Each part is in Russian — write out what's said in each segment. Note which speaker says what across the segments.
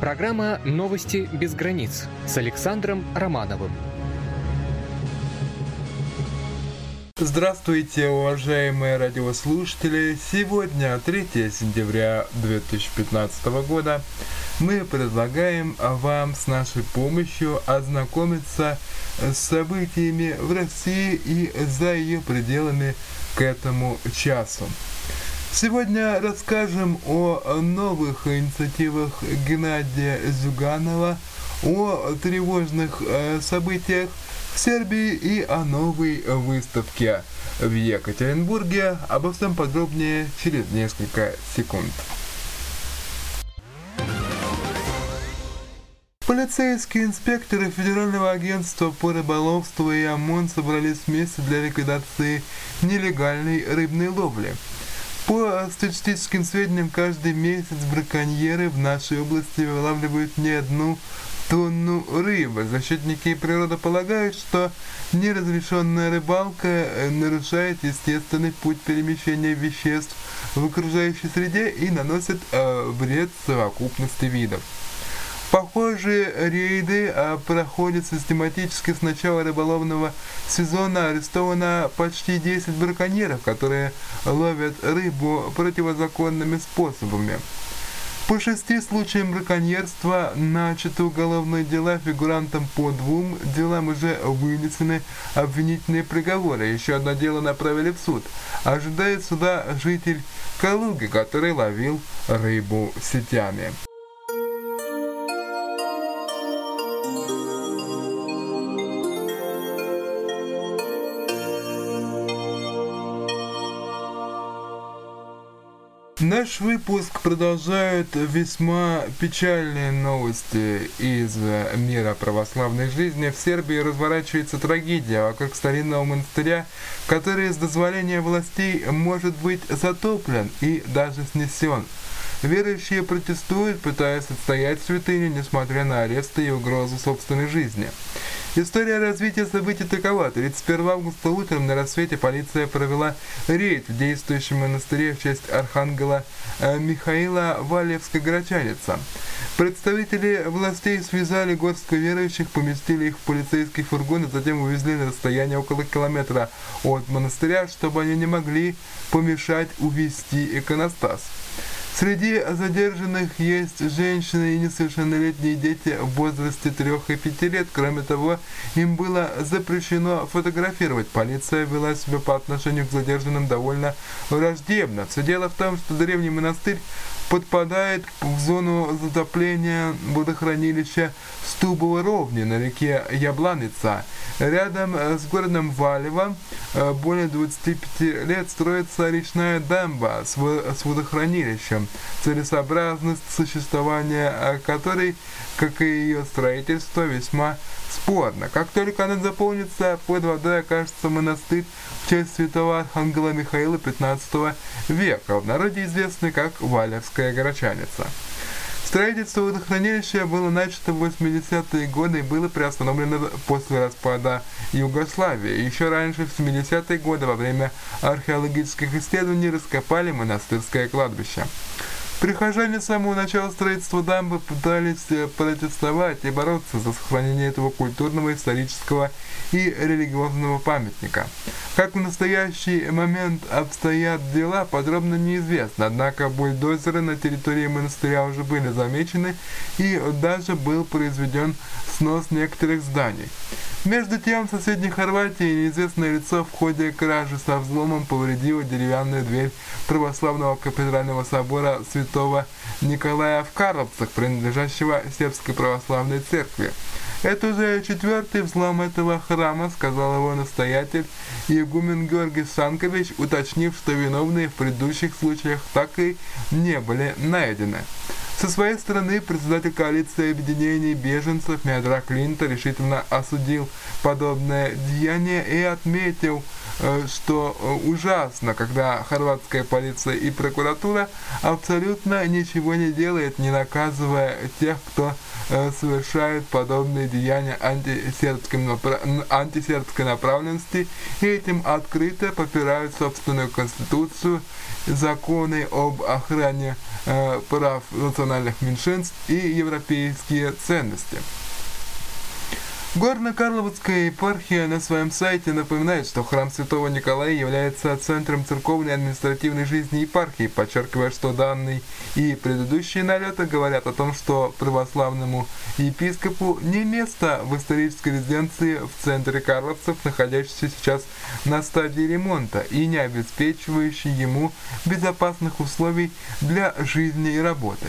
Speaker 1: Программа «Новости без границ» с Александром Романовым.
Speaker 2: Здравствуйте, уважаемые радиослушатели! Сегодня 3 сентября 2015 года. Мы предлагаем вам с нашей помощью ознакомиться с событиями в России и за ее пределами к этому часу. Сегодня расскажем о новых инициативах Геннадия Зюганова, о тревожных э, событиях в Сербии и о новой выставке в Екатеринбурге. Обо всем подробнее через несколько секунд. Полицейские инспекторы Федерального агентства по рыболовству и ОМОН собрались вместе для ликвидации нелегальной рыбной ловли. По статистическим сведениям, каждый месяц браконьеры в нашей области вылавливают не одну тонну рыбы. Защитники природы полагают, что неразрешенная рыбалка э, нарушает естественный путь перемещения веществ в окружающей среде и наносит э, вред совокупности видов. Похожие рейды а, проходят систематически с начала рыболовного сезона. Арестовано почти 10 браконьеров, которые ловят рыбу противозаконными способами. По шести случаям браконьерства начаты уголовные дела фигурантам по двум делам уже вынесены обвинительные приговоры. Еще одно дело направили в суд. Ожидает суда житель Калуги, который ловил рыбу сетями. Наш выпуск продолжает весьма печальные новости из мира православной жизни. В Сербии разворачивается трагедия вокруг старинного монастыря, который с дозволения властей может быть затоплен и даже снесен. Верующие протестуют, пытаясь отстоять святыню, несмотря на аресты и угрозу собственной жизни. История развития событий такова. 31 августа утром на рассвете полиция провела рейд в действующем монастыре в честь архангела э, Михаила Валевской Грачаница. Представители властей связали горстку верующих, поместили их в полицейский фургон и затем увезли на расстояние около километра от монастыря, чтобы они не могли помешать увести иконостас. Среди задержанных есть женщины и несовершеннолетние дети в возрасте 3 и 5 лет. Кроме того, им было запрещено фотографировать. Полиция вела себя по отношению к задержанным довольно враждебно. Все дело в том, что древний монастырь подпадает в зону затопления водохранилища Стубова ровни на реке Ябланица. Рядом э, с городом Валево э, более 25 лет строится речная дамба с водохранилищем, целесообразность существования э, которой, как и ее строительство, весьма спорно. Как только она заполнится, под водой окажется монастырь в честь святого архангела Михаила 15 века, в народе известный как Валевская горочаница. Строительство водохранилища было начато в 80-е годы и было приостановлено после распада Югославии. Еще раньше, в 70-е годы, во время археологических исследований, раскопали монастырское кладбище. Прихожане с самого начала строительства дамбы пытались э, протестовать и бороться за сохранение этого культурного, исторического и религиозного памятника. Как в настоящий момент обстоят дела, подробно неизвестно, однако бульдозеры на территории монастыря уже были замечены и даже был произведен снос некоторых зданий. Между тем, в соседней Хорватии неизвестное лицо в ходе кражи со взломом повредило деревянную дверь православного кафедрального собора святого Николая в Карловцах, принадлежащего сербской православной церкви. Это уже четвертый взлом этого храма, сказал его настоятель игумен Георгий Санкович, уточнив, что виновные в предыдущих случаях так и не были найдены. Со своей стороны, председатель коалиции объединений беженцев Миадрак Клинта решительно осудил подобное деяние и отметил, э, что э, ужасно, когда хорватская полиция и прокуратура абсолютно ничего не делает, не наказывая тех, кто э, совершает подобные деяния антисербской, антисербской направленности и этим открыто попирают собственную конституцию, законы об охране прав национальных национальных меньшинств и европейские ценности. Горно-Карловская епархия на своем сайте напоминает, что храм Святого Николая является центром церковной и административной жизни епархии, подчеркивая, что данный и предыдущие налеты говорят о том, что православному епископу не место в исторической резиденции в центре Карловцев, находящейся сейчас на стадии ремонта и не обеспечивающей ему безопасных условий для жизни и работы.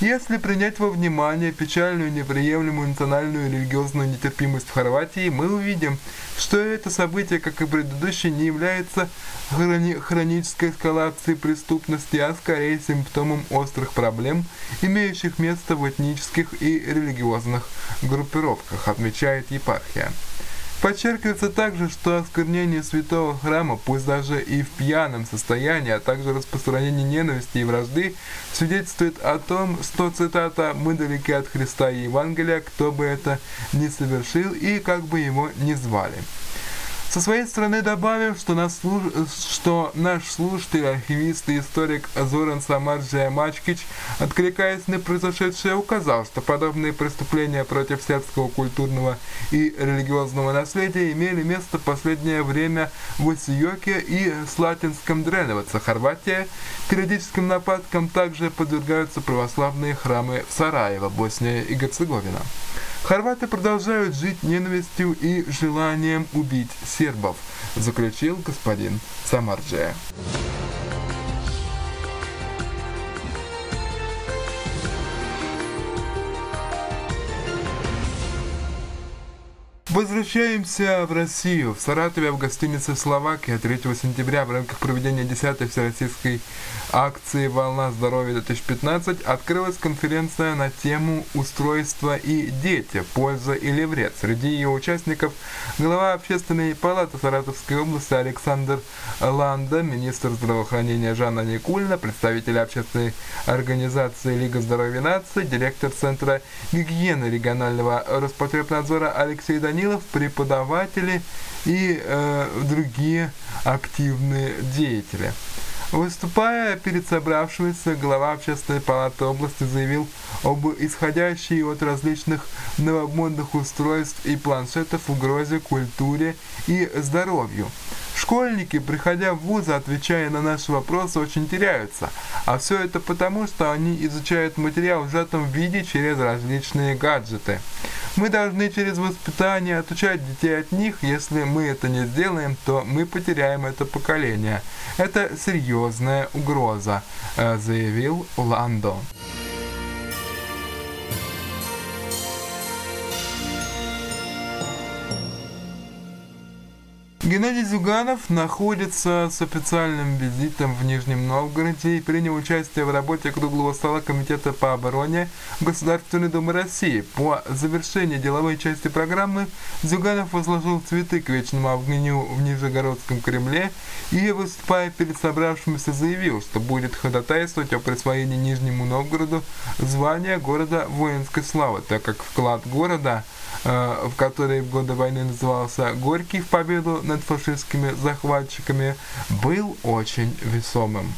Speaker 2: Если принять во внимание печальную неприемлемую национальную и религиозную нетерпимость в Хорватии, мы увидим, что это событие, как и предыдущее, не является хрони хронической эскалацией преступности, а скорее симптомом острых проблем, имеющих место в этнических и религиозных группировках, отмечает епархия. Подчеркивается также, что осквернение святого храма, пусть даже и в пьяном состоянии, а также распространение ненависти и вражды, свидетельствует о том, что, цитата, «мы далеки от Христа и Евангелия, кто бы это ни совершил и как бы его ни звали». Со своей стороны добавим, что, нас, что наш слушатель, архивист и историк Зоран Самарджия Мачкич, откликаясь на произошедшее, указал, что подобные преступления против сербского культурного и религиозного наследия имели место в последнее время в Осиёке и Слатинском Дреновице, Хорватия. Периодическим нападкам также подвергаются православные храмы в Сараево, Босния и Герцеговина. Хорваты продолжают жить ненавистью и желанием убить сербов, заключил господин Самарджия. Возвращаемся в Россию. В Саратове в гостинице «Словакия» 3 сентября в рамках проведения 10-й всероссийской акции «Волна здоровья-2015» открылась конференция на тему «Устройство и дети. Польза или вред». Среди ее участников глава Общественной палаты Саратовской области Александр Ланда, министр здравоохранения Жанна Никульна, представители общественной организации Лига здоровья нации, директор Центра гигиены регионального Роспотребнадзора Алексей Данилов, Данилов, преподаватели и э, другие активные деятели. Выступая перед собравшимися, глава Общественной палаты области заявил об исходящей от различных новомодных устройств и планшетов угрозе культуре и здоровью. Школьники, приходя в вузы, отвечая на наши вопросы, очень теряются. А все это потому, что они изучают материал в сжатом виде через различные гаджеты. Мы должны через воспитание отучать детей от них. Если мы это не сделаем, то мы потеряем это поколение. Это серьезная угроза, э, заявил Ландо. Геннадий Зюганов находится с официальным визитом в Нижнем Новгороде и принял участие в работе круглого стола Комитета по обороне Государственной Думы России. По завершении деловой части программы Зюганов возложил цветы к вечному огню в Нижегородском Кремле и, выступая перед собравшимися, заявил, что будет ходатайствовать о присвоении Нижнему Новгороду звания города воинской славы, так как вклад города – в который в годы войны назывался «Горький в победу над фашистскими захватчиками», был очень весомым.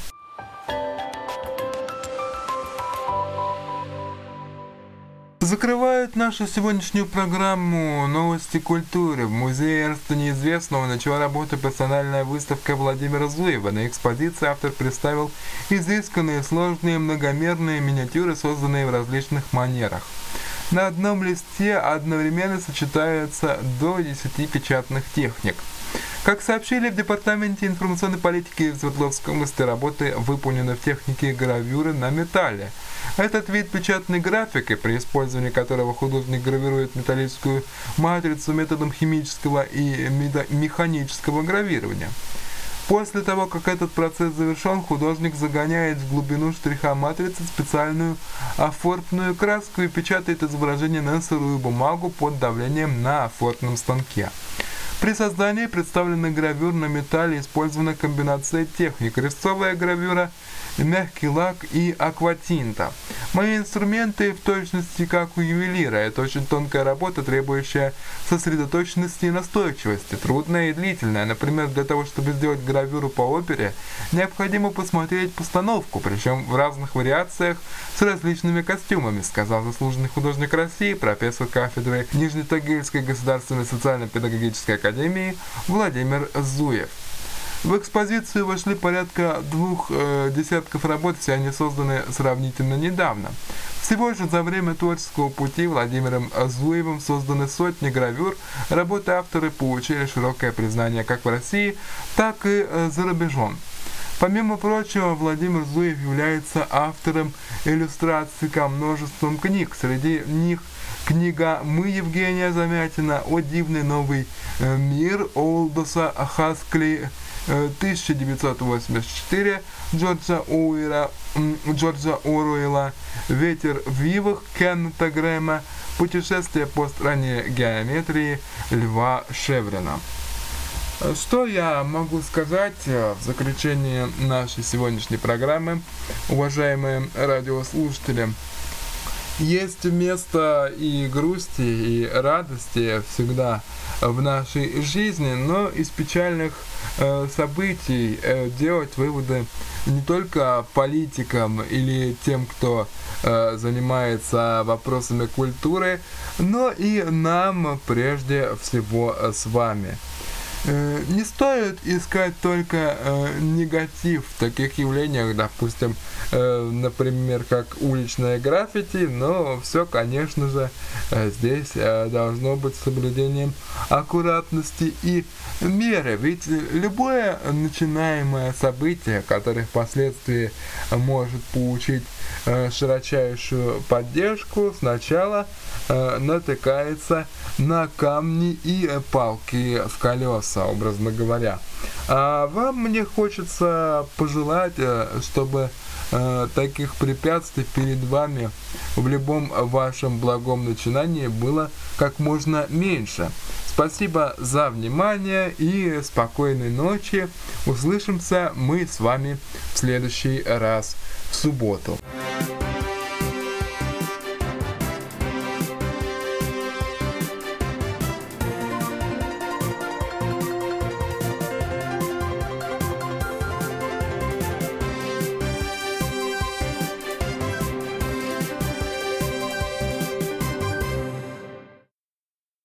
Speaker 2: Закрывают нашу сегодняшнюю программу «Новости культуры». В музее Эрста Неизвестного начала работу персональная выставка Владимира Зуева. На экспозиции автор представил изысканные, сложные, многомерные миниатюры, созданные в различных манерах. На одном листе одновременно сочетаются до 10 печатных техник. Как сообщили в Департаменте информационной политики в Свердловской области, работы выполнены в технике гравюры на металле. Этот вид печатной графики, при использовании которого художник гравирует металлическую матрицу методом химического и механического гравирования. После того, как этот процесс завершен, художник загоняет в глубину штриха матрицы специальную афортную краску и печатает изображение на сырую бумагу под давлением на афортном станке. При создании представленных гравюр на металле использована комбинация техник. Резцовая гравюра, мягкий лак и акватинта. Мои инструменты в точности как у ювелира. Это очень тонкая работа, требующая сосредоточенности и настойчивости, трудная и длительная. Например, для того, чтобы сделать гравюру по опере, необходимо посмотреть постановку, причем в разных вариациях с различными костюмами, сказал заслуженный художник России, профессор кафедры Нижнетагильской государственной социально-педагогической академии Владимир Зуев. В экспозицию вошли порядка двух э, десятков работ, все они созданы сравнительно недавно. Всего же за время творческого пути Владимиром Зуевым созданы сотни гравюр, работы авторы получили широкое признание как в России, так и э, за рубежом. Помимо прочего, Владимир Зуев является автором иллюстраций ко множествам книг. Среди них книга «Мы» Евгения Замятина о дивный новый э, мир Олдоса Хаскли 1984 Джорджа Уэра, Джорджа Оруэлла, Ветер в Ивах Кеннета Грэма, Путешествие по стране геометрии Льва Шеврина. Что я могу сказать э, в заключении нашей сегодняшней программы, уважаемые радиослушатели? Есть место и грусти, и радости всегда в нашей жизни, но из печальных э, событий э, делать выводы не только политикам или тем, кто э, занимается вопросами культуры, но и нам прежде всего с вами. Э, не стоит искать только э, негатив в таких явлениях, допустим, э, например, как уличное граффити, но все, конечно же, э, здесь э, должно быть соблюдением аккуратности и меры, ведь любое начинаемое событие, которое впоследствии может получить э, широчайшую поддержку, сначала э, натыкается на камни и палки в колеса, образно говоря. А вам мне хочется пожелать, э, чтобы э, таких препятствий перед вами в любом вашем благом начинании было как можно меньше. Спасибо за внимание и спокойной ночи. Услышимся мы с вами в следующий раз в субботу.